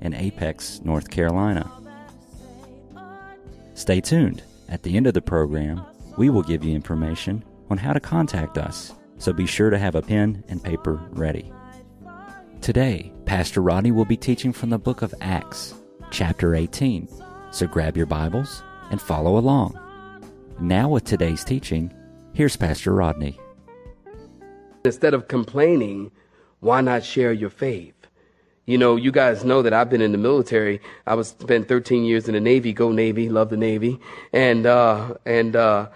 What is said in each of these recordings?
in Apex, North Carolina. Stay tuned. At the end of the program, we will give you information on how to contact us, so be sure to have a pen and paper ready. Today, Pastor Rodney will be teaching from the book of Acts, chapter 18. So grab your Bibles and follow along. Now, with today's teaching, here's Pastor Rodney. Instead of complaining, why not share your faith? You know, you guys know that I've been in the military. I was spent 13 years in the Navy. Go Navy, love the Navy, and uh, and uh,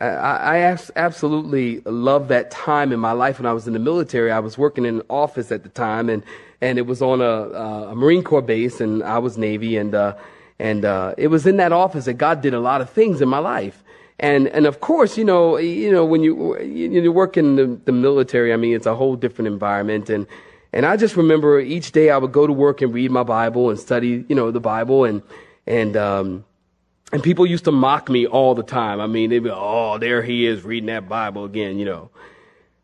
I, I absolutely love that time in my life when I was in the military. I was working in an office at the time, and and it was on a, a Marine Corps base, and I was Navy, and uh, and uh, it was in that office that God did a lot of things in my life. And and of course, you know, you know when you you work in the, the military, I mean, it's a whole different environment, and and I just remember each day I would go to work and read my Bible and study, you know, the Bible and, and, um, and people used to mock me all the time. I mean, they'd be, oh, there he is reading that Bible again, you know.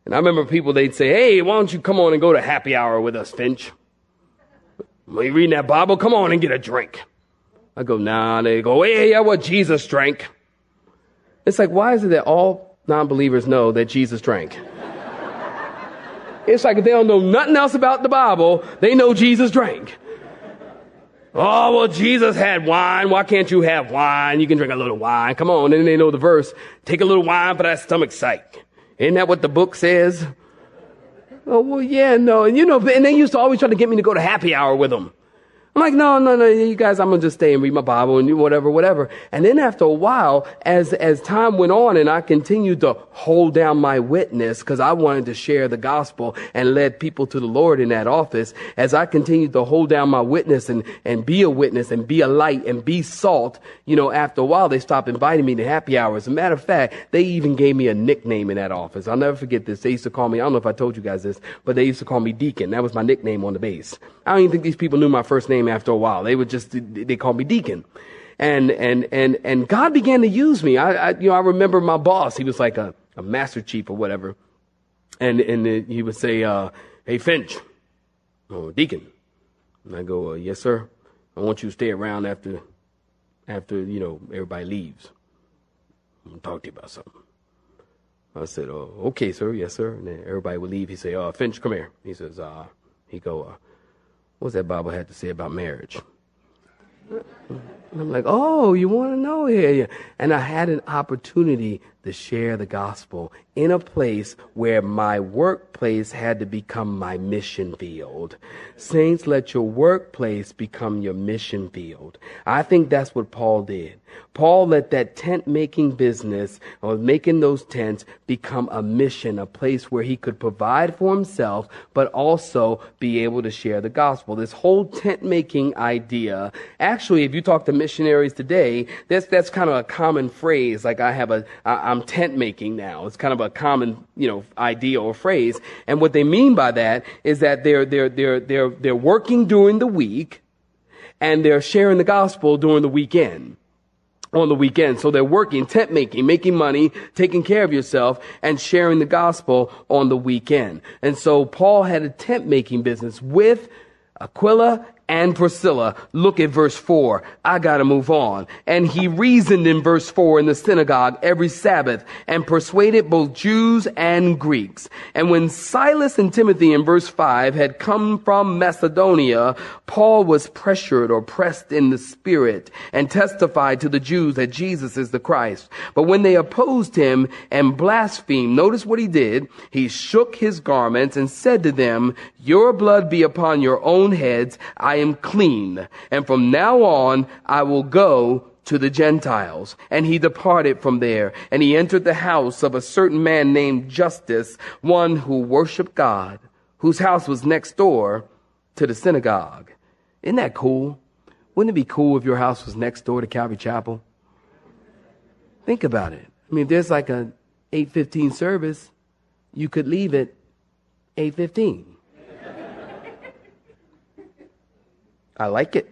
And I remember people, they'd say, hey, why don't you come on and go to happy hour with us, Finch? Are you reading that Bible? Come on and get a drink. I go, nah. They go, hey, yeah, what Jesus drank. It's like, why is it that all non-believers know that Jesus drank? It's like if they don't know nothing else about the Bible, they know Jesus drank. Oh, well, Jesus had wine. Why can't you have wine? You can drink a little wine. Come on. And they know the verse. Take a little wine for that stomach sake. Isn't that what the book says? Oh, well, yeah, no. And you know, and they used to always try to get me to go to happy hour with them. I'm like, no, no, no, you guys, I'm gonna just stay and read my Bible and whatever, whatever. And then after a while, as, as time went on and I continued to hold down my witness because I wanted to share the gospel and led people to the Lord in that office, as I continued to hold down my witness and, and be a witness and be a light and be salt, you know, after a while they stopped inviting me to happy hours. As a matter of fact, they even gave me a nickname in that office. I'll never forget this. They used to call me, I don't know if I told you guys this, but they used to call me Deacon. That was my nickname on the base. I don't even think these people knew my first name after a while. They would just, they called me deacon. And, and, and, and God began to use me. I, I you know, I remember my boss, he was like a, a master chief or whatever. And, and he would say, uh, hey, Finch, oh, deacon. And I go, uh, yes, sir. I want you to stay around after, after, you know, everybody leaves. I'm going to talk to you about something. I said, oh, okay, sir. Yes, sir. And then everybody would leave. He say, uh, Finch, come here. He says, uh, he go, uh, what's that Bible had to say about marriage? And I'm like, oh, you want to know here? And I had an opportunity to share the gospel in a place where my workplace had to become my mission field. Saints, let your workplace become your mission field. I think that's what Paul did. Paul let that tent making business or making those tents become a mission, a place where he could provide for himself, but also be able to share the gospel. This whole tent making idea, actually, if you talk to missionaries today, that's, that's kind of a common phrase. Like I have a, I, I'm tent making now. It's kind of a common, you know, idea or phrase. And what they mean by that is that they're, they're, they're, they're, they're working during the week and they're sharing the gospel during the weekend on the weekend. So they're working, tent making, making money, taking care of yourself, and sharing the gospel on the weekend. And so Paul had a tent making business with Aquila and Priscilla. Look at verse 4. I gotta move on. And he reasoned in verse 4 in the synagogue every Sabbath and persuaded both Jews and Greeks. And when Silas and Timothy in verse 5 had come from Macedonia, Paul was pressured or pressed in the spirit and testified to the Jews that Jesus is the Christ. But when they opposed him and blasphemed, notice what he did. He shook his garments and said to them, your blood be upon your own heads. I am clean. And from now on, I will go to the Gentiles. And he departed from there, and he entered the house of a certain man named Justus, one who worshiped God, whose house was next door to the synagogue. Isn't that cool? Wouldn't it be cool if your house was next door to Calvary Chapel? Think about it. I mean, if there's like a 8:15 service, you could leave at 8:15. I like it.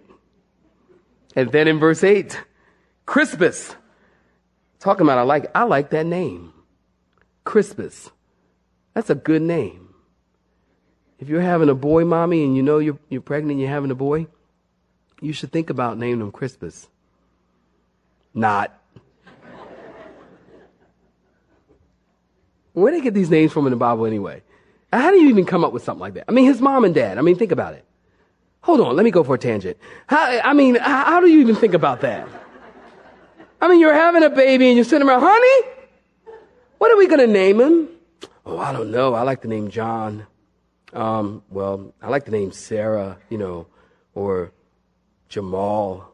And then in verse 8, Crispus. Talking about I like I like that name. Crispus. That's a good name. If you're having a boy, mommy, and you know you're, you're pregnant and you're having a boy, you should think about naming him Crispus. Not. Where do they get these names from in the Bible anyway? How do you even come up with something like that? I mean, his mom and dad. I mean, think about it. Hold on, let me go for a tangent. How, I mean, how, do you even think about that? I mean, you're having a baby and you're sitting around, honey, what are we going to name him? Oh, I don't know. I like the name John. Um, well, I like the name Sarah, you know, or Jamal,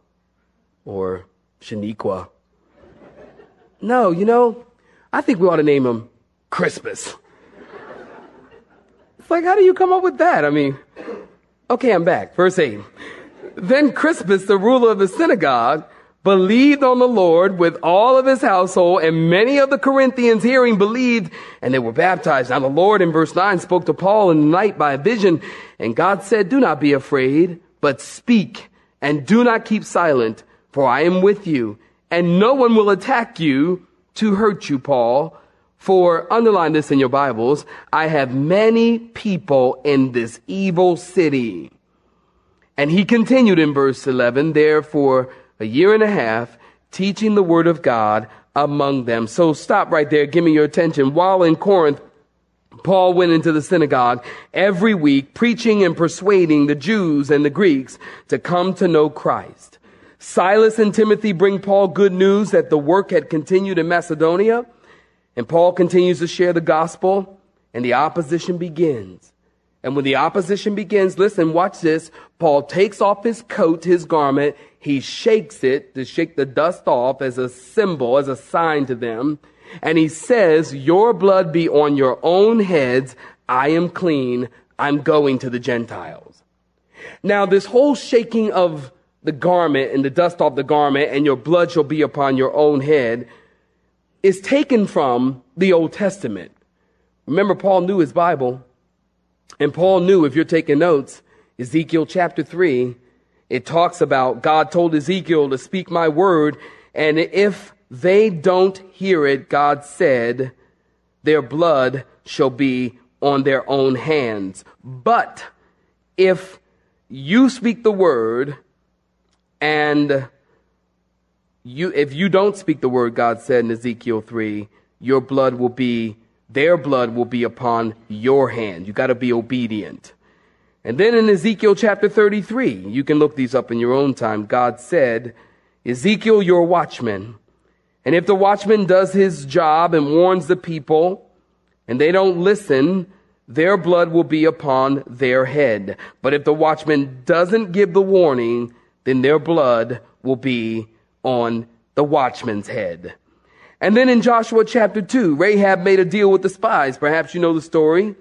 or Shaniqua. No, you know, I think we ought to name him Crispus. It's like, how do you come up with that? I mean, okay, I'm back. Verse 8. Then Crispus, the ruler of the synagogue, believed on the Lord with all of his household, and many of the Corinthians hearing believed, and they were baptized. Now the Lord in verse 9 spoke to Paul in the night by a vision, and God said, Do not be afraid, but speak, and do not keep silent, for I am with you, and no one will attack you to hurt you, Paul. For, underline this in your Bibles, I have many people in this evil city. And he continued in verse 11, therefore, a year and a half, teaching the word of God among them. So stop right there. Give me your attention. While in Corinth, Paul went into the synagogue every week, preaching and persuading the Jews and the Greeks to come to know Christ. Silas and Timothy bring Paul good news that the work had continued in Macedonia, and Paul continues to share the gospel, and the opposition begins. And when the opposition begins, listen, watch this. Paul takes off his coat, his garment, he shakes it to shake the dust off as a symbol, as a sign to them. And he says, Your blood be on your own heads. I am clean. I'm going to the Gentiles. Now, this whole shaking of the garment and the dust off the garment and your blood shall be upon your own head is taken from the Old Testament. Remember, Paul knew his Bible. And Paul knew, if you're taking notes, Ezekiel chapter 3, it talks about God told Ezekiel to speak my word, and if they don't hear it, God said, their blood shall be on their own hands. But if you speak the word and you, if you don't speak the word, God said in Ezekiel 3, your blood will be, their blood will be upon your hand. You got to be obedient. And then in Ezekiel chapter 33, you can look these up in your own time, God said, Ezekiel, your watchman. And if the watchman does his job and warns the people, and they don't listen, their blood will be upon their head. But if the watchman doesn't give the warning, then their blood will be on the watchman's head. And then in Joshua chapter 2, Rahab made a deal with the spies. Perhaps you know the story.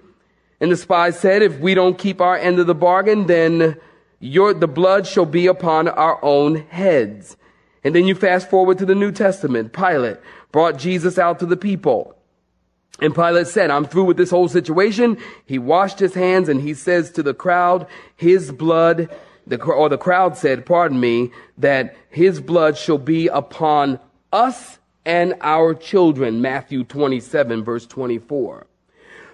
And the spies said, if we don't keep our end of the bargain, then your, the blood shall be upon our own heads. And then you fast forward to the New Testament. Pilate brought Jesus out to the people. And Pilate said, I'm through with this whole situation. He washed his hands and he says to the crowd, his blood, the, or the crowd said, pardon me, that his blood shall be upon us and our children. Matthew 27 verse 24.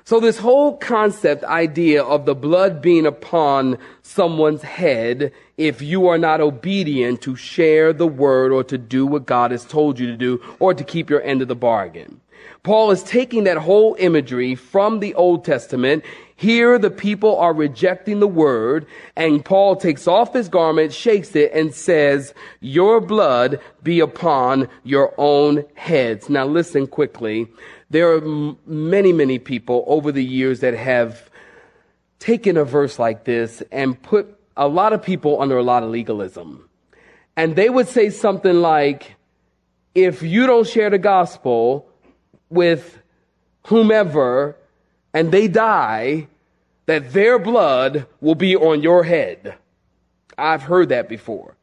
So this whole concept idea of the blood being upon someone's head if you are not obedient to share the word or to do what God has told you to do or to keep your end of the bargain. Paul is taking that whole imagery from the Old Testament. Here the people are rejecting the word and Paul takes off his garment, shakes it and says, your blood be upon your own heads. Now listen quickly. There are many, many people over the years that have taken a verse like this and put a lot of people under a lot of legalism. And they would say something like, if you don't share the gospel with whomever and they die, that their blood will be on your head. I've heard that before.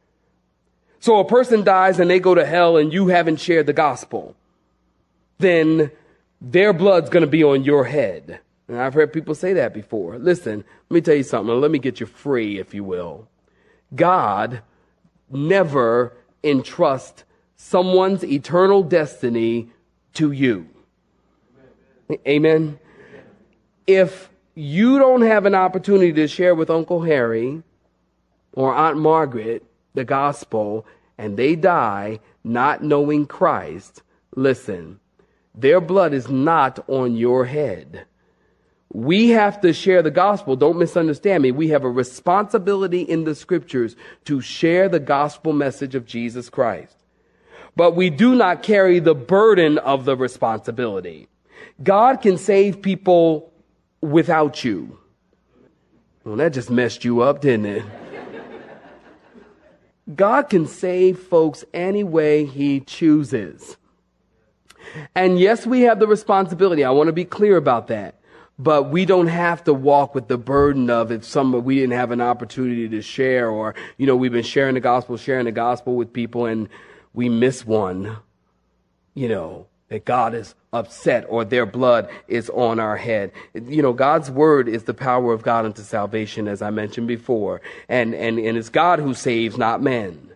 So a person dies and they go to hell and you haven't shared the gospel, then their blood's going to be on your head. And I've heard people say that before. Listen, let me tell you something. Let me get you free, if you will. God never entrusts someone's eternal destiny to you. Amen. If you don't have an opportunity to share with Uncle Harry or Aunt Margaret the gospel and they die not knowing Christ, listen, their blood is not on your head. We have to share the gospel. Don't misunderstand me. We have a responsibility in the scriptures to share the gospel message of Jesus Christ. But we do not carry the burden of the responsibility. God can save people without you. Well, that just messed you up, didn't it? God can save folks any way He chooses. And yes, we have the responsibility. I want to be clear about that. But we don't have to walk with the burden of if some we didn't have an opportunity to share or, you know, we've been sharing the gospel, sharing the gospel with people and we miss one, you know, that God is upset or their blood is on our head. You know, God's word is the power of God unto salvation, as I mentioned before. And, and, and it's God who saves, not men.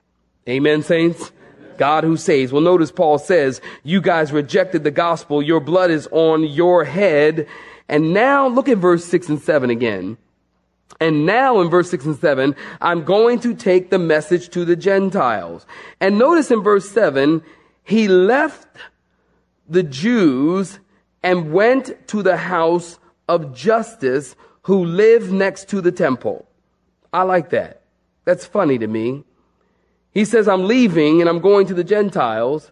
Amen, saints? God who saves. Well, notice Paul says, you guys rejected the gospel. Your blood is on your head. And now look at verse six and seven again. And now in verse 6 and 7, I'm going to take the message to the Gentiles. And notice in verse 7, he left the Jews and went to the house of Justus who lived next to the temple. I like that. That's funny to me. He says, I'm leaving and I'm going to the Gentiles.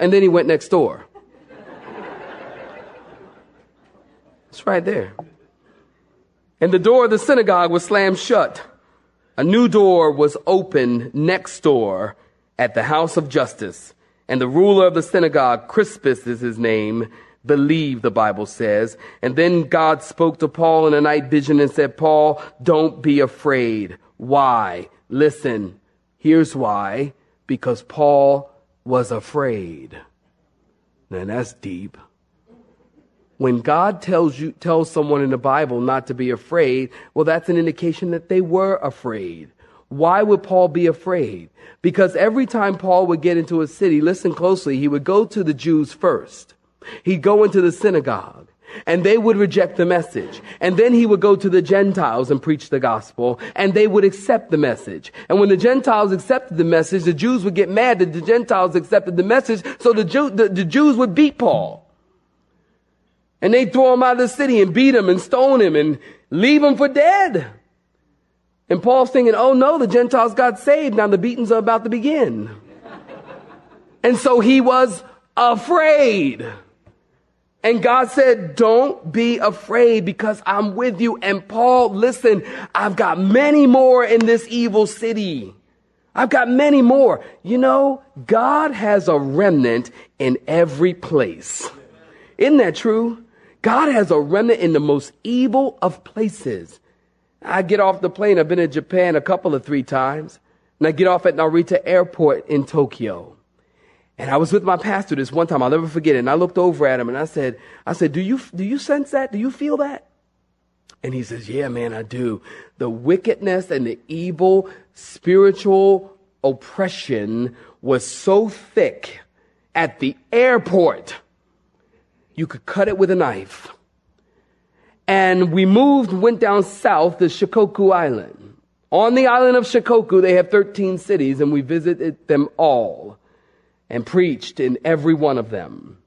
And then he went next door. it's right there. And the door of the synagogue was slammed shut. A new door was opened next door at the house of Justus. And the ruler of the synagogue, Crispus is his name, believed, the Bible says. And then God spoke to Paul in a night vision and said, Paul, don't be afraid. Why? Listen, Here's why because Paul was afraid. Now that's deep. When God tells you, tells someone in the Bible not to be afraid, well, that's an indication that they were afraid. Why would Paul be afraid? Because every time Paul would get into a city, listen closely, he would go to the Jews first. He'd go into the synagogue and they would reject the message. And then he would go to the Gentiles and preach the gospel, and they would accept the message. And when the Gentiles accepted the message, the Jews would get mad that the Gentiles accepted the message, so the, Jew, the, the Jews would beat Paul. And they'd throw him out of the city and beat him and stone him and leave him for dead. And Paul's thinking, oh no, the Gentiles got saved. Now the beatings are about to begin. and so he was afraid. And God said, don't be afraid because I'm with you. And Paul, listen, I've got many more in this evil city. I've got many more. You know, God has a remnant in every place. Isn't that true? God has a remnant in the most evil of places. I get off the plane. I've been in Japan a couple of three times. And I get off at Narita Airport in Tokyo. And I was with my pastor this one time. I'll never forget it. And I looked over at him and I said, I said, do you, do you sense that? Do you feel that? And he says, yeah, man, I do. The wickedness and the evil spiritual oppression was so thick at the airport. You could cut it with a knife. And we moved, went down south to Shikoku Island. On the island of Shikoku, they have 13 cities and we visited them all and preached in every one of them.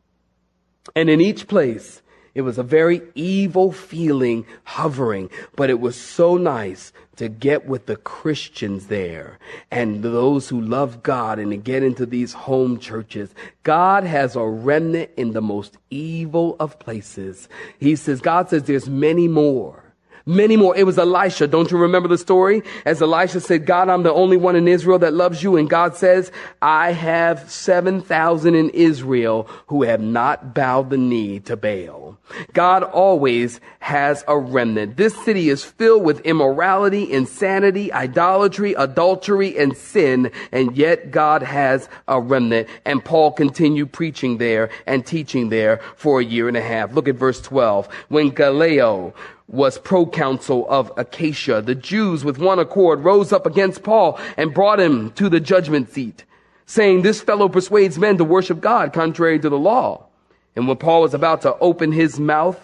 And in each place, it was a very evil feeling hovering, but it was so nice to get with the Christians there and those who love God and to get into these home churches. God has a remnant in the most evil of places. He says, God says there's many more. Many more. It was Elisha. Don't you remember the story? As Elisha said, God, I'm the only one in Israel that loves you. And God says, I have 7,000 in Israel who have not bowed the knee to Baal. God always has a remnant. This city is filled with immorality, insanity, idolatry, adultery, and sin. And yet God has a remnant. And Paul continued preaching there and teaching there for a year and a half. Look at verse 12. When Gallio was proconsul of Achaia. The Jews with one accord rose up against Paul and brought him to the judgment seat, saying, this fellow persuades men to worship God contrary to the law. And when Paul was about to open his mouth,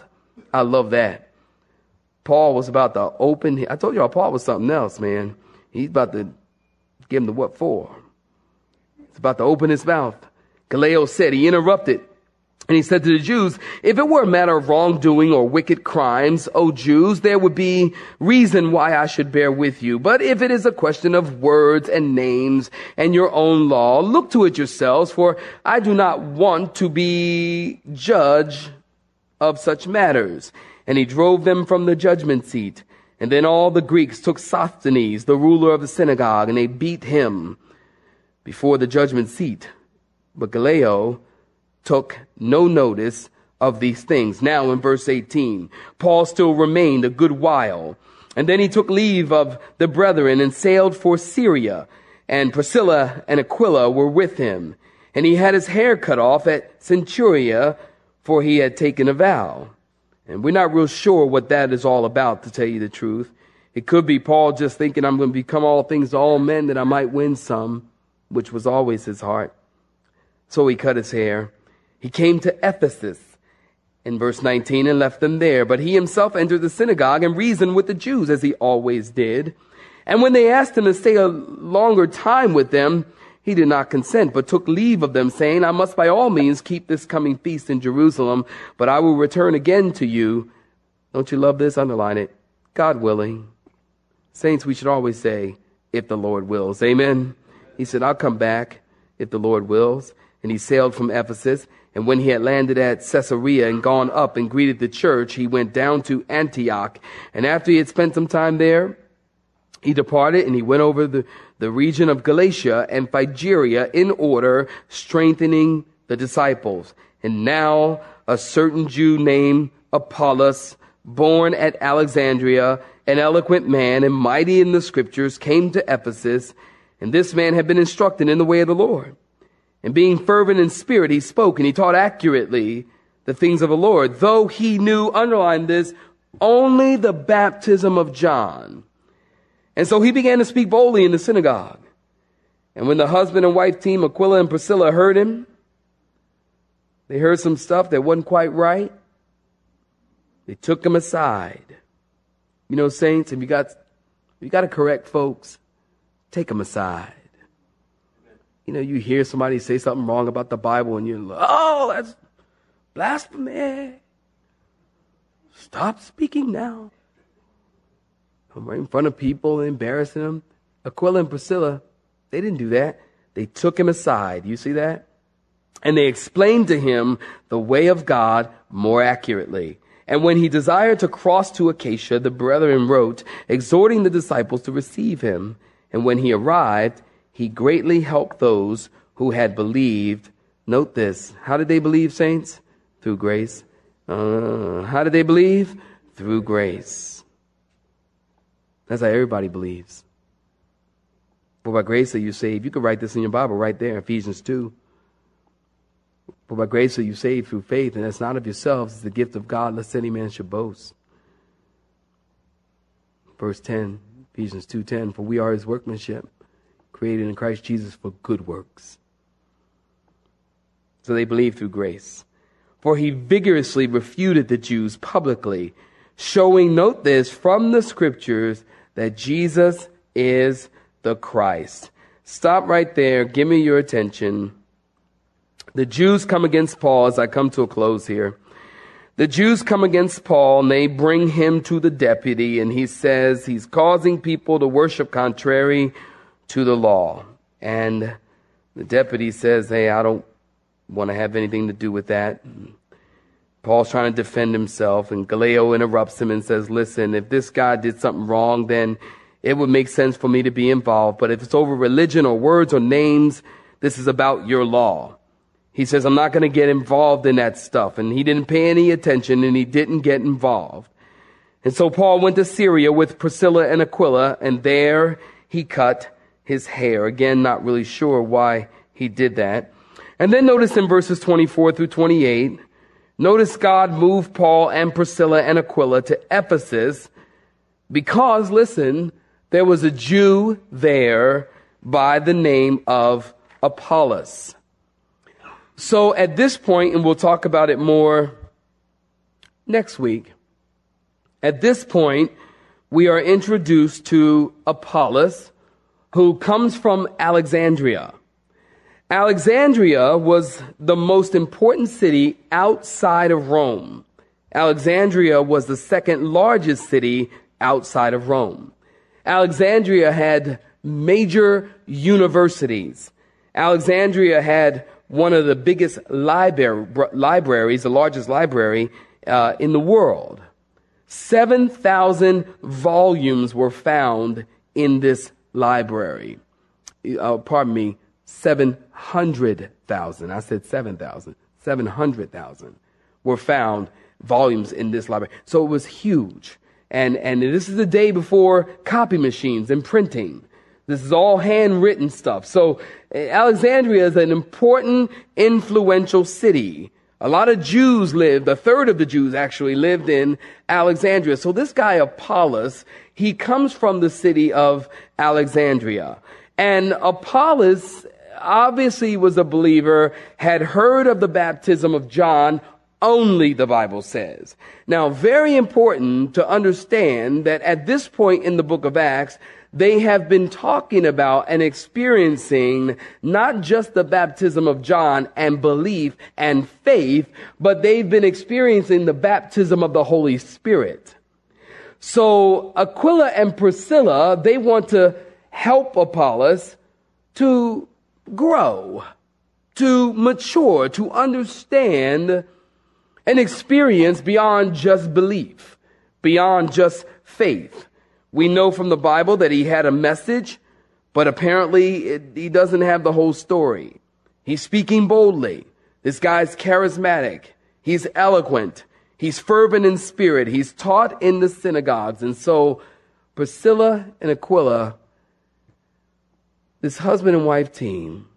I love that. Paul was about to open, I told y'all Paul was something else, man. He's about to give him the what for. He's about to open his mouth. Gallio said, he interrupted and he said to the Jews, if it were a matter of wrongdoing or wicked crimes, O Jews, there would be reason why I should bear with you. But if it is a question of words and names and your own law, look to it yourselves, for I do not want to be judge of such matters. And he drove them from the judgment seat. And then all the Greeks took Sosthenes, the ruler of the synagogue, and they beat him before the judgment seat. But Gallio, took no notice of these things. Now in verse 18, Paul still remained a good while. And then he took leave of the brethren and sailed for Syria. And Priscilla and Aquila were with him. And he had his hair cut off at Cenchrea, for he had taken a vow. And we're not real sure what that is all about, to tell you the truth. It could be Paul just thinking, I'm going to become all things to all men that I might win some, which was always his heart. So he cut his hair. He came to Ephesus in verse 19 and left them there. But he himself entered the synagogue and reasoned with the Jews as he always did. And when they asked him to stay a longer time with them, he did not consent, but took leave of them, saying, I must by all means keep this coming feast in Jerusalem, but I will return again to you. Don't you love this? Underline it. God willing. Saints, we should always say, if the Lord wills. Amen. He said, I'll come back if the Lord wills. And he sailed from Ephesus. And when he had landed at Caesarea and gone up and greeted the church, he went down to Antioch. And after he had spent some time there, he departed and he went over the, the region of Galatia and Phrygia in order, strengthening the disciples. And now a certain Jew named Apollos, born at Alexandria, an eloquent man and mighty in the scriptures, came to Ephesus. And this man had been instructed in the way of the Lord. And being fervent in spirit, he spoke and he taught accurately the things of the Lord, though he knew, underline this, only the baptism of John. And so he began to speak boldly in the synagogue. And when the husband and wife team, Aquila and Priscilla, heard him, they heard some stuff that wasn't quite right. They took him aside. You know, saints, if you got, if you got to correct folks, take them aside. You know, you hear somebody say something wrong about the Bible and you're like, oh, that's blasphemy. Stop speaking now. I'm right in front of people and embarrassing them. Aquila and Priscilla, they didn't do that. They took him aside. You see that? And they explained to him the way of God more accurately. And when he desired to cross to Achaia, the brethren wrote, exhorting the disciples to receive him. And when he arrived, he greatly helped those who had believed. Note this. How did they believe, saints? Through grace. Uh, how did they believe? Through grace. That's how everybody believes. For by grace are you saved. You could write this in your Bible right there, Ephesians 2. For by grace are you saved through faith, and that's not of yourselves, it's the gift of God, lest any man should boast. Verse 10, Ephesians 2.10, for we are his workmanship, created in Christ Jesus for good works. So they believed through grace. For he vigorously refuted the Jews publicly, showing, note this, from the scriptures that Jesus is the Christ. Stop right there. Give me your attention. The Jews come against Paul as I come to a close here. The Jews come against Paul and they bring him to the deputy and he says he's causing people to worship contrary to the law. And the deputy says, Hey, I don't want to have anything to do with that. Paul's trying to defend himself, and Gallio interrupts him and says, Listen, if this guy did something wrong, then it would make sense for me to be involved. But if it's over religion or words or names, this is about your law. He says, I'm not going to get involved in that stuff. And he didn't pay any attention and he didn't get involved. And so Paul went to Syria with Priscilla and Aquila, and there he cut his hair. Again, not really sure why he did that. And then notice in verses 24 through 28, notice God moved Paul and Priscilla and Aquila to Ephesus because, listen, there was a Jew there by the name of Apollos. So at this point, and we'll talk about it more next week, at this point, we are introduced to Apollos, who comes from Alexandria. Alexandria was the most important city outside of Rome. Alexandria was the second largest city outside of Rome. Alexandria had major universities. Alexandria had one of the biggest libraries, the largest library uh, in the world. 7,000 volumes were found in this library. Uh, pardon me, 700,000. I said 7,000. 700,000 were found volumes in this library. So it was huge. And, and this is the day before copy machines and printing. This is all handwritten stuff. So Alexandria is an important, influential city. A lot of Jews lived, a third of the Jews actually lived in Alexandria. So this guy Apollos, he comes from the city of Alexandria. And Apollos obviously was a believer, had heard of the baptism of John, only the Bible says. Now, very important to understand that at this point in the book of Acts, they have been talking about and experiencing not just the baptism of John and belief and faith, but they've been experiencing the baptism of the Holy Spirit. So Aquila and Priscilla, they want to help Apollos to grow, to mature, to understand and experience beyond just belief, beyond just faith. We know from the Bible that he had a message, but apparently it, he doesn't have the whole story. He's speaking boldly. This guy's charismatic. He's eloquent. He's fervent in spirit. He's taught in the synagogues. And so Priscilla and Aquila, this husband and wife team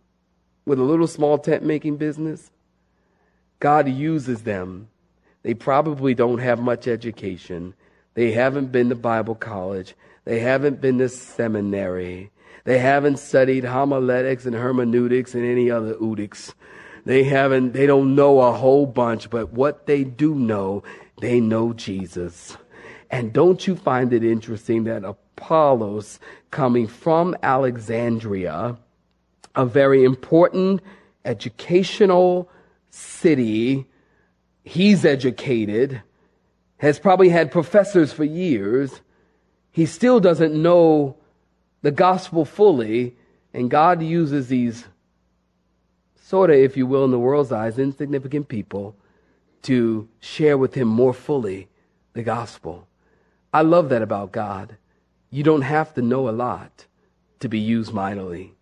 with a little small tent making business, God uses them. They probably don't have much education. They haven't been to Bible college. They haven't been to seminary. They haven't studied homiletics and hermeneutics and any other udics. They haven't, they don't know a whole bunch, but what they do know, they know Jesus. And don't you find it interesting that Apollos, coming from Alexandria, a very important educational city, he's educated, has probably had professors for years. He still doesn't know the gospel fully, and God uses these sort of, if you will, in the world's eyes, insignificant people to share with him more fully the gospel. I love that about God. You don't have to know a lot to be used mightily.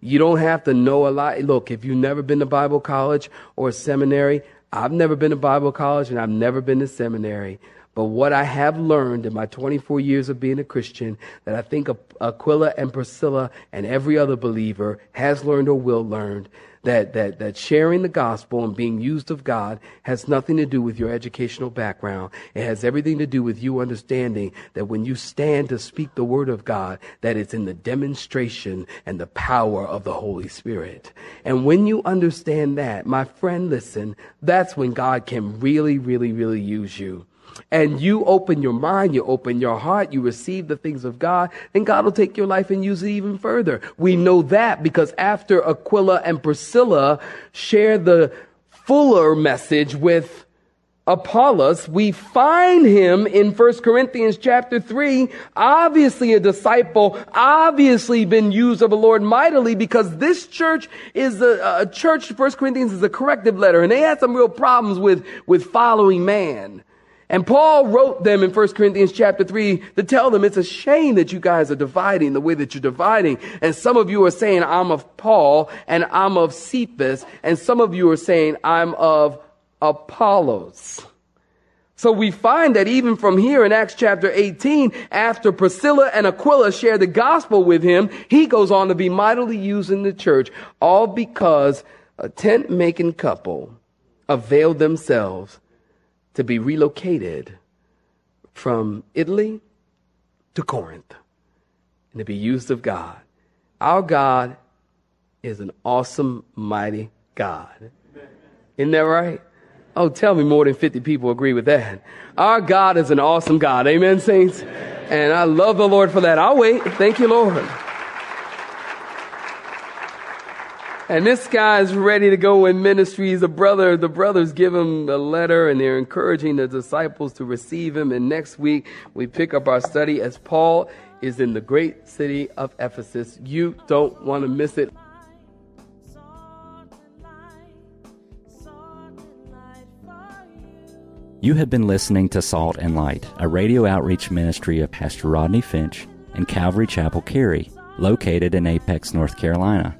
You don't have to know a lot. Look, if you've never been to Bible college or seminary, I've never been to Bible college and I've never been to seminary. But what I have learned in my 24 years of being a Christian, that I think Aquila and Priscilla and every other believer has learned or will learn, that, that, that sharing the gospel and being used of God has nothing to do with your educational background. It has everything to do with you understanding that when you stand to speak the word of God, that it's in the demonstration and the power of the Holy Spirit. And when you understand that, my friend, listen, that's when God can really, really, really use you and you open your mind, you open your heart, you receive the things of God, then God will take your life and use it even further. We know that because after Aquila and Priscilla share the fuller message with Apollos, we find him in 1 Corinthians chapter 3, obviously a disciple, obviously been used of the Lord mightily because this church is a, a church, 1 Corinthians is a corrective letter, and they had some real problems with, with following man. And Paul wrote them in 1 Corinthians chapter 3 to tell them it's a shame that you guys are dividing the way that you're dividing. And some of you are saying, I'm of Paul and I'm of Cephas. And some of you are saying, I'm of Apollos. So we find that even from here in Acts chapter 18, after Priscilla and Aquila share the gospel with him, he goes on to be mightily used in the church, all because a tent making couple availed themselves to be relocated from Italy to Corinth and to be used of God. Our God is an awesome, mighty God. Isn't that right? Oh, tell me more than 50 people agree with that. Our God is an awesome God. Amen, saints? And I love the Lord for that. I'll wait. Thank you, Lord. And this guy's ready to go in ministry. He's a brother. The brothers give him a letter and they're encouraging the disciples to receive him. And next week we pick up our study as Paul is in the great city of Ephesus. You don't want to miss it. You have been listening to Salt and Light, a radio outreach ministry of Pastor Rodney Finch and Calvary Chapel Cary, located in Apex, North Carolina.